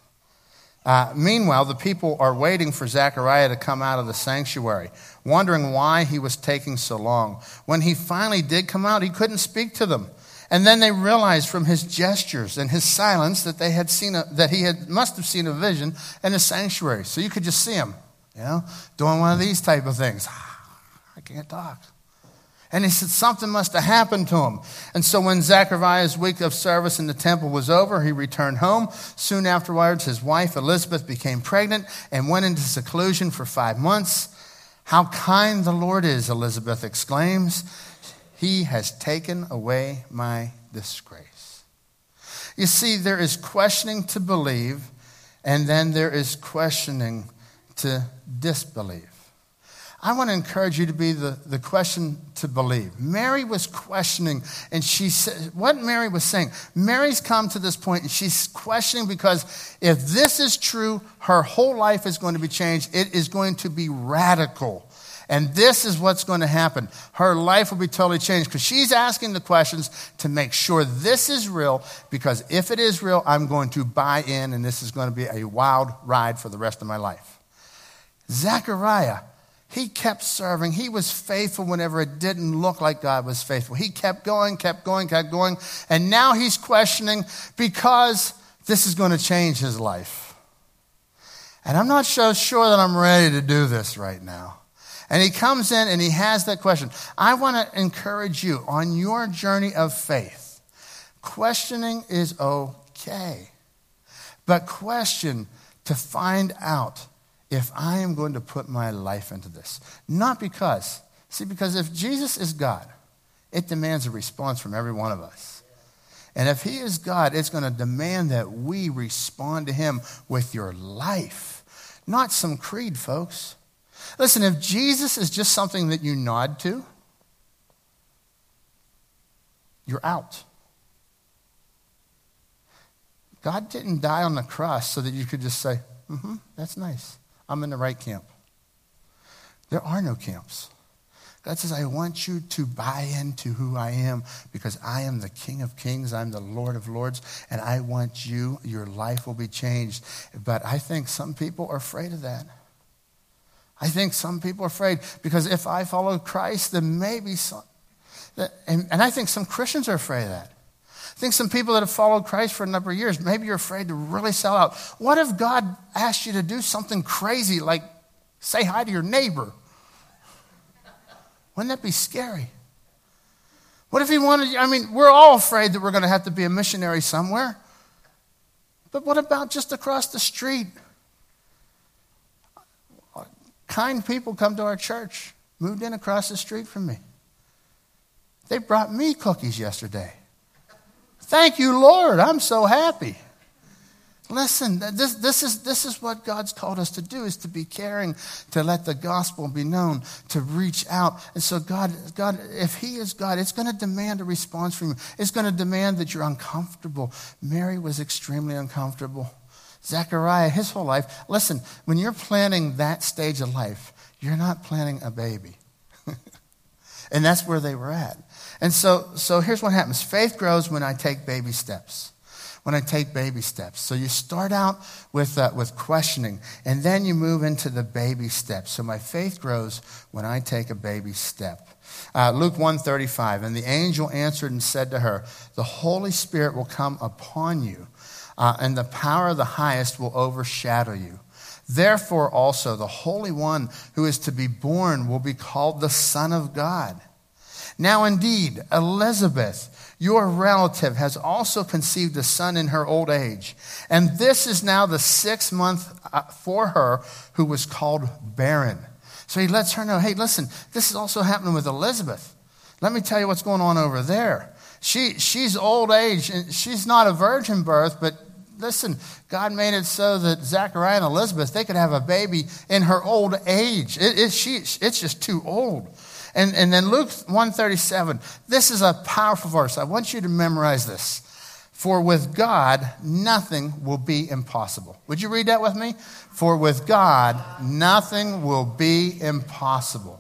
Uh, meanwhile, the people are waiting for Zechariah to come out of the sanctuary, wondering why he was taking so long. When he finally did come out, he couldn't speak to them. And then they realized from his gestures and his silence that they had seen a, that he had must have seen a vision in the sanctuary. So you could just see him, you know, doing one of these type of things. Ah, I can't talk. And he said something must have happened to him. And so when Zechariah's week of service in the temple was over, he returned home. Soon afterwards, his wife Elizabeth became pregnant and went into seclusion for five months. How kind the Lord is, Elizabeth exclaims. He has taken away my disgrace. You see, there is questioning to believe, and then there is questioning to disbelieve. I want to encourage you to be the, the question to believe. Mary was questioning, and she said, what Mary was saying, Mary's come to this point, and she's questioning because if this is true, her whole life is going to be changed. It is going to be radical. And this is what's going to happen. Her life will be totally changed because she's asking the questions to make sure this is real. Because if it is real, I'm going to buy in, and this is going to be a wild ride for the rest of my life. Zechariah, he kept serving. He was faithful whenever it didn't look like God was faithful. He kept going, kept going, kept going. And now he's questioning because this is going to change his life. And I'm not so sure that I'm ready to do this right now. And he comes in and he has that question. I want to encourage you on your journey of faith. Questioning is okay. But question to find out if I am going to put my life into this. Not because, see, because if Jesus is God, it demands a response from every one of us. And if He is God, it's going to demand that we respond to Him with your life, not some creed, folks. Listen, if Jesus is just something that you nod to, you're out. God didn't die on the cross so that you could just say, mm hmm, that's nice. I'm in the right camp. There are no camps. God says, I want you to buy into who I am because I am the King of Kings. I'm the Lord of Lords. And I want you, your life will be changed. But I think some people are afraid of that. I think some people are afraid because if I follow Christ, then maybe some. And, and I think some Christians are afraid of that. I think some people that have followed Christ for a number of years, maybe you're afraid to really sell out. What if God asked you to do something crazy like say hi to your neighbor? Wouldn't that be scary? What if he wanted, you? I mean, we're all afraid that we're going to have to be a missionary somewhere. But what about just across the street? Kind people come to our church, moved in across the street from me. They brought me cookies yesterday. Thank you, Lord. I'm so happy. Listen, this, this, is, this is what God's called us to do, is to be caring, to let the gospel be known, to reach out. And so God, God if he is God, it's going to demand a response from you. It's going to demand that you're uncomfortable. Mary was extremely uncomfortable. Zechariah, his whole life. Listen, when you're planning that stage of life, you're not planning a baby. and that's where they were at. And so, so here's what happens faith grows when I take baby steps. When I take baby steps. So you start out with, uh, with questioning, and then you move into the baby steps. So my faith grows when I take a baby step. Uh, Luke 135, and the angel answered and said to her, The Holy Spirit will come upon you, uh, and the power of the highest will overshadow you. Therefore, also, the Holy One who is to be born will be called the Son of God. Now, indeed, Elizabeth, your relative, has also conceived a son in her old age. And this is now the sixth month uh, for her who was called barren. So he lets her know hey, listen, this is also happening with Elizabeth. Let me tell you what's going on over there. She, she's old age, and she's not a virgin birth, but listen, God made it so that Zechariah and Elizabeth, they could have a baby in her old age. It, it, she, it's just too old. And, and then Luke 137, this is a powerful verse. I want you to memorize this. For with God, nothing will be impossible. Would you read that with me? For with God, nothing will be impossible.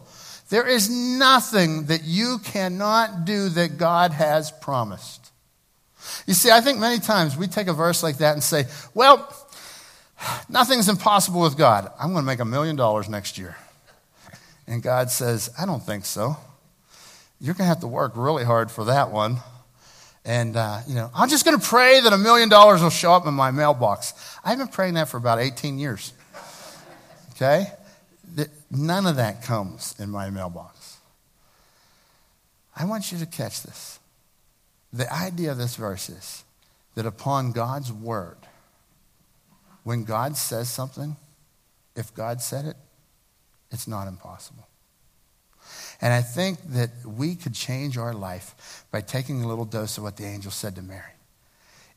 There is nothing that you cannot do that God has promised. You see, I think many times we take a verse like that and say, well, nothing's impossible with God. I'm going to make a million dollars next year. And God says, I don't think so. You're going to have to work really hard for that one. And, uh, you know, I'm just going to pray that a million dollars will show up in my mailbox. I've been praying that for about 18 years. Okay? None of that comes in my mailbox. I want you to catch this. The idea of this verse is that upon God's word, when God says something, if God said it, it's not impossible. And I think that we could change our life by taking a little dose of what the angel said to Mary.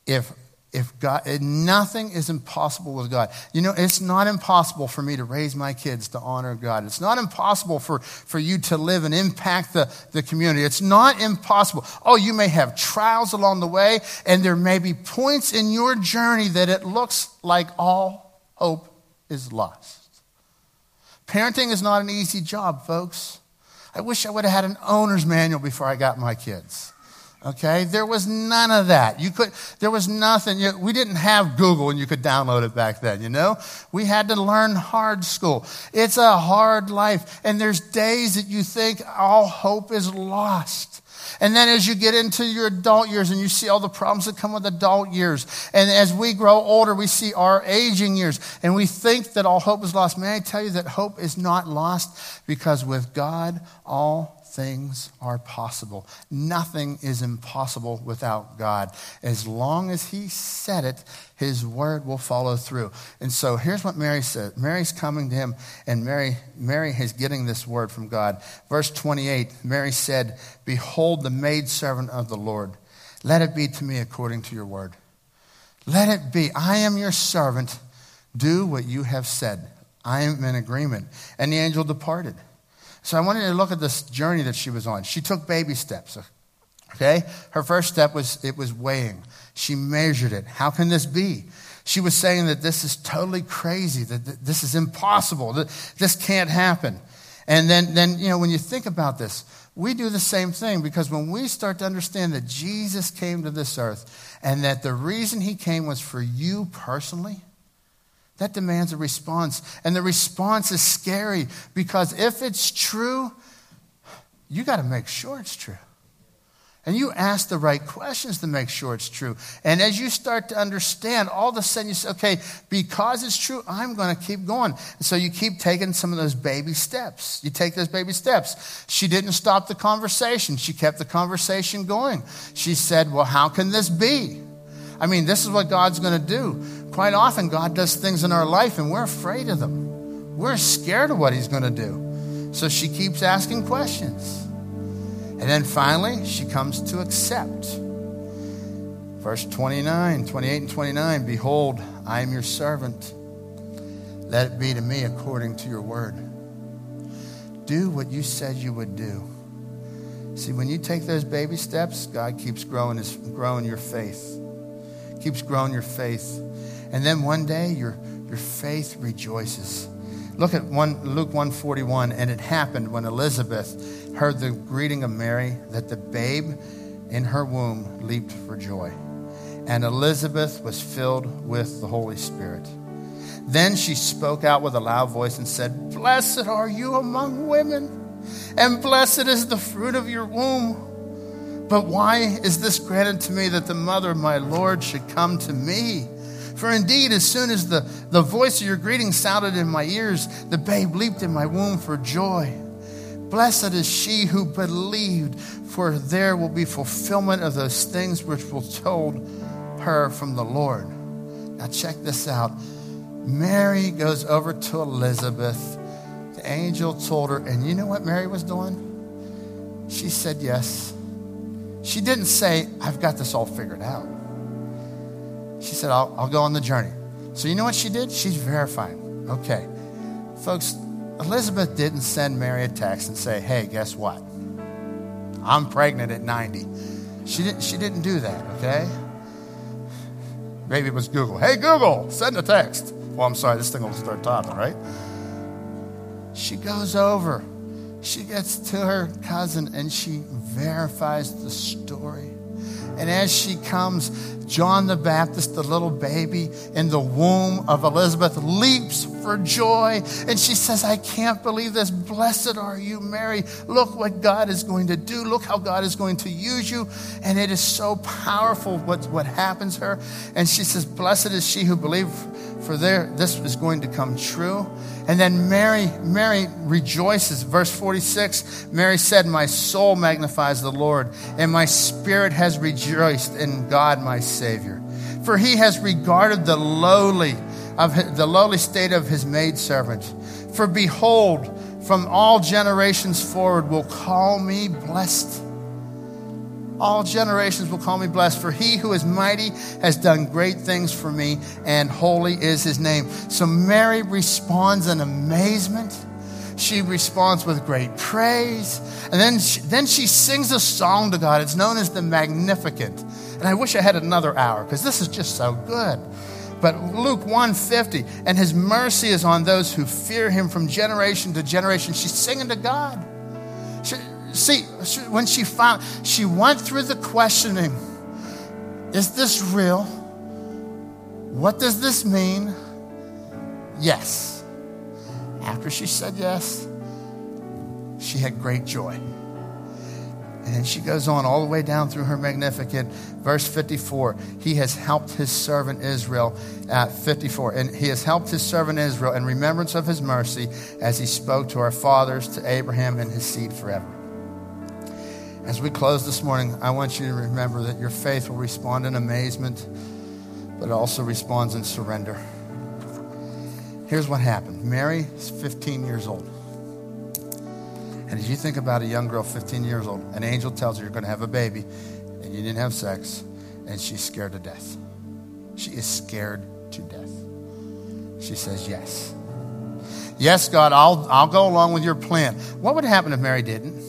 If if God, nothing is impossible with God. You know, it's not impossible for me to raise my kids to honor God. It's not impossible for, for you to live and impact the, the community. It's not impossible. Oh, you may have trials along the way, and there may be points in your journey that it looks like all hope is lost. Parenting is not an easy job, folks. I wish I would have had an owner's manual before I got my kids. Okay, there was none of that. You could, there was nothing. You, we didn't have Google and you could download it back then, you know? We had to learn hard school. It's a hard life. And there's days that you think all hope is lost. And then as you get into your adult years and you see all the problems that come with adult years, and as we grow older, we see our aging years, and we think that all hope is lost. May I tell you that hope is not lost because with God, all things are possible. Nothing is impossible without God. As long as He said it, His word will follow through. And so here's what Mary said Mary's coming to Him, and Mary, Mary is getting this word from God. Verse 28 Mary said, Behold, the maidservant of the Lord. Let it be to me according to your word. Let it be. I am your servant. Do what you have said. I am in agreement. And the angel departed. So I wanted to look at this journey that she was on. She took baby steps. Okay? Her first step was it was weighing. She measured it. How can this be? She was saying that this is totally crazy, that this is impossible, that this can't happen. And then, then, you know, when you think about this, we do the same thing because when we start to understand that Jesus came to this earth and that the reason he came was for you personally, that demands a response. And the response is scary because if it's true, you got to make sure it's true. And you ask the right questions to make sure it's true. And as you start to understand, all of a sudden you say, okay, because it's true, I'm going to keep going. And so you keep taking some of those baby steps. You take those baby steps. She didn't stop the conversation, she kept the conversation going. She said, well, how can this be? I mean, this is what God's going to do. Quite often, God does things in our life and we're afraid of them. We're scared of what He's going to do. So she keeps asking questions. And then finally, she comes to accept. Verse 29, 28 and 29 Behold, I am your servant. Let it be to me according to your word. Do what you said you would do. See, when you take those baby steps, God keeps growing, his, growing your faith. Keeps growing your faith. And then one day, your, your faith rejoices. Look at one, Luke 141. And it happened when Elizabeth heard the greeting of Mary that the babe in her womb leaped for joy. And Elizabeth was filled with the Holy Spirit. Then she spoke out with a loud voice and said, Blessed are you among women, and blessed is the fruit of your womb. But why is this granted to me that the mother of my Lord should come to me? For indeed, as soon as the, the voice of your greeting sounded in my ears, the babe leaped in my womb for joy. Blessed is she who believed, for there will be fulfillment of those things which were told her from the Lord. Now, check this out. Mary goes over to Elizabeth. The angel told her, and you know what Mary was doing? She said yes. She didn't say, I've got this all figured out. She said, I'll, I'll go on the journey. So, you know what she did? She's verifying. Okay. Folks, Elizabeth didn't send Mary a text and say, hey, guess what? I'm pregnant at 90. She didn't, she didn't do that, okay? Maybe it was Google. Hey, Google, send a text. Well, I'm sorry, this thing will start talking, right? She goes over. She gets to her cousin and she verifies the story. And as she comes, John the Baptist, the little baby in the womb of Elizabeth, leaps for joy. And she says, I can't believe this. Blessed are you, Mary. Look what God is going to do. Look how God is going to use you. And it is so powerful what, what happens her. And she says, Blessed is she who believed, for there this is going to come true. And then Mary, Mary rejoices. Verse 46, Mary said, My soul magnifies the Lord, and my spirit has rejoiced in God my Savior. For he has regarded the lowly of his, the lowly state of his maidservant. For behold, from all generations forward will call me blessed. All generations will call me blessed, for he who is mighty has done great things for me, and holy is his name. So Mary responds in amazement. She responds with great praise. And then she, then she sings a song to God. It's known as the Magnificat. And I wish I had another hour because this is just so good. But Luke 150, and his mercy is on those who fear him from generation to generation. She's singing to God. She, see, when she found, she went through the questioning Is this real? What does this mean? Yes. After she said yes, she had great joy. And she goes on all the way down through her Magnificat. Verse 54 He has helped his servant Israel at 54. And he has helped his servant Israel in remembrance of his mercy as he spoke to our fathers, to Abraham and his seed forever. As we close this morning, I want you to remember that your faith will respond in amazement, but it also responds in surrender. Here's what happened Mary is 15 years old. And as you think about a young girl, 15 years old, an angel tells her you're going to have a baby, and you didn't have sex, and she's scared to death. She is scared to death. She says, Yes. Yes, God, I'll, I'll go along with your plan. What would happen if Mary didn't?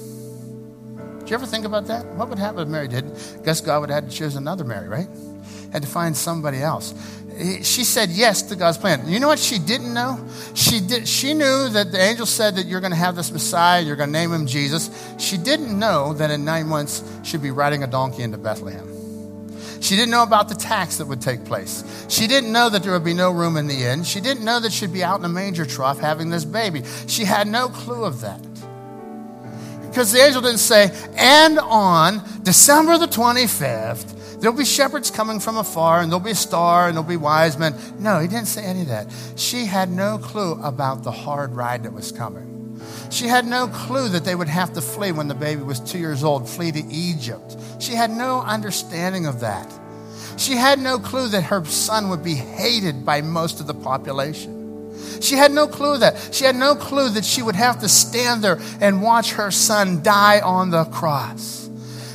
Did you ever think about that? What would happen if Mary didn't? Guess God would have had to choose another Mary, right? Had to find somebody else. Eh, she said yes to God's plan. You know what she didn't know? She did. She knew that the angel said that you're going to have this Messiah. You're going to name him Jesus. She didn't know that in nine months she'd be riding a donkey into Bethlehem. She didn't know about the tax that would take place. She didn't know that there would be no room in the inn. She didn't know that she'd be out in a manger trough having this baby. She had no clue of that. Because the angel didn't say, and on December the 25th, there'll be shepherds coming from afar, and there'll be a star, and there'll be wise men. No, he didn't say any of that. She had no clue about the hard ride that was coming. She had no clue that they would have to flee when the baby was two years old, flee to Egypt. She had no understanding of that. She had no clue that her son would be hated by most of the population. She had no clue that. She had no clue that she would have to stand there and watch her son die on the cross.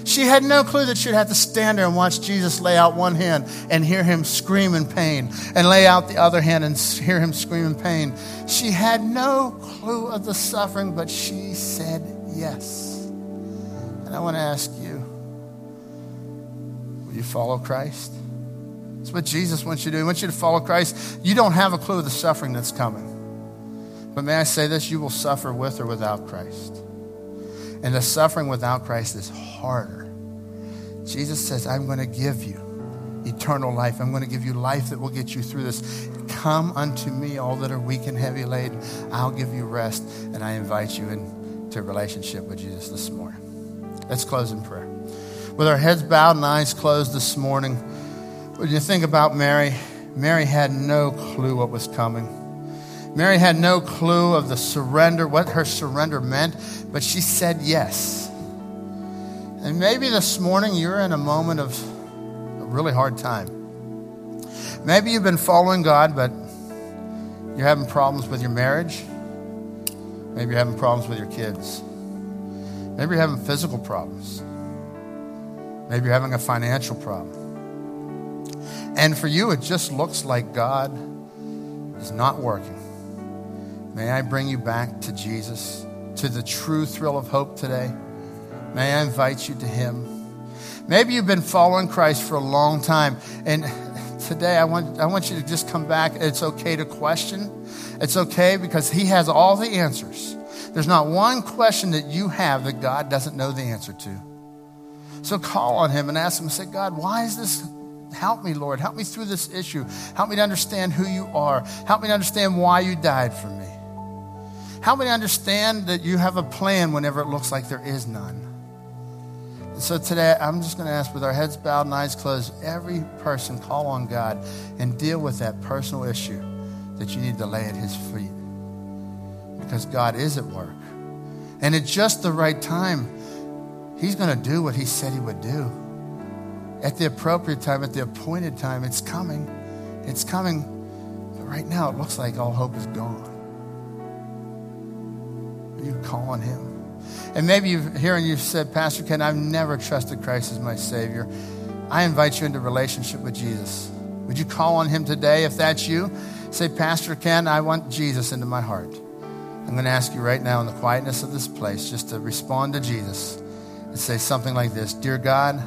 She had no clue that she'd have to stand there and watch Jesus lay out one hand and hear him scream in pain, and lay out the other hand and hear him scream in pain. She had no clue of the suffering, but she said yes. And I want to ask you will you follow Christ? That's what Jesus wants you to do. He wants you to follow Christ. You don't have a clue of the suffering that's coming. But may I say this? You will suffer with or without Christ. And the suffering without Christ is harder. Jesus says, I'm going to give you eternal life. I'm going to give you life that will get you through this. Come unto me, all that are weak and heavy laden. I'll give you rest. And I invite you into a relationship with Jesus this morning. Let's close in prayer. With our heads bowed and eyes closed this morning, when you think about Mary, Mary had no clue what was coming. Mary had no clue of the surrender, what her surrender meant, but she said yes. And maybe this morning you're in a moment of a really hard time. Maybe you've been following God, but you're having problems with your marriage. Maybe you're having problems with your kids. Maybe you're having physical problems. Maybe you're having a financial problem. And for you, it just looks like God is not working. May I bring you back to Jesus, to the true thrill of hope today? May I invite you to Him? Maybe you've been following Christ for a long time, and today I want, I want you to just come back. It's okay to question. It's okay because He has all the answers. There's not one question that you have that God doesn't know the answer to. So call on Him and ask Him, say, God, why is this? Help me, Lord. Help me through this issue. Help me to understand who you are. Help me to understand why you died for me. Help me to understand that you have a plan whenever it looks like there is none. And so today, I'm just going to ask with our heads bowed and eyes closed, every person call on God and deal with that personal issue that you need to lay at His feet. Because God is at work. And at just the right time, He's going to do what He said He would do. At the appropriate time, at the appointed time, it's coming. It's coming. But right now, it looks like all hope is gone. You call on Him. And maybe you're here and you've said, Pastor Ken, I've never trusted Christ as my Savior. I invite you into relationship with Jesus. Would you call on Him today? If that's you, say, Pastor Ken, I want Jesus into my heart. I'm going to ask you right now in the quietness of this place just to respond to Jesus and say something like this Dear God,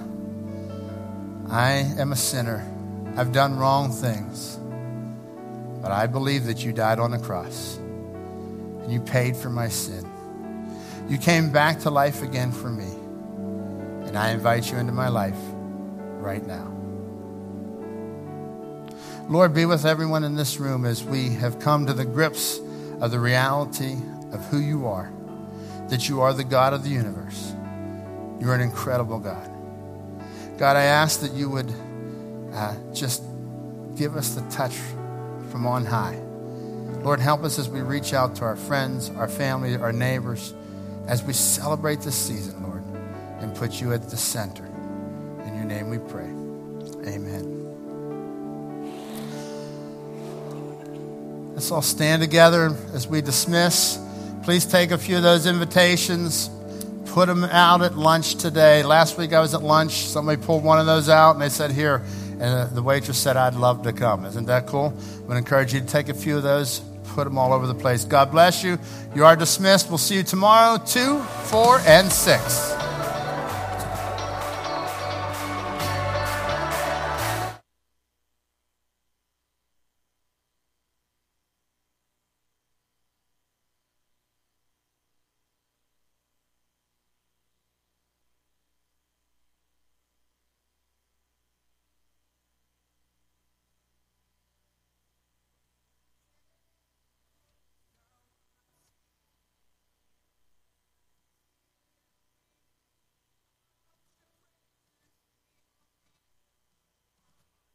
I am a sinner. I've done wrong things. But I believe that you died on the cross and you paid for my sin. You came back to life again for me. And I invite you into my life right now. Lord, be with everyone in this room as we have come to the grips of the reality of who you are, that you are the God of the universe. You're an incredible God. God, I ask that you would uh, just give us the touch from on high. Lord, help us as we reach out to our friends, our family, our neighbors, as we celebrate this season, Lord, and put you at the center. In your name we pray. Amen. Let's all stand together as we dismiss. Please take a few of those invitations. Put them out at lunch today. Last week I was at lunch. Somebody pulled one of those out and they said, Here. And uh, the waitress said, I'd love to come. Isn't that cool? I'm going to encourage you to take a few of those, put them all over the place. God bless you. You are dismissed. We'll see you tomorrow, 2, 4, and 6.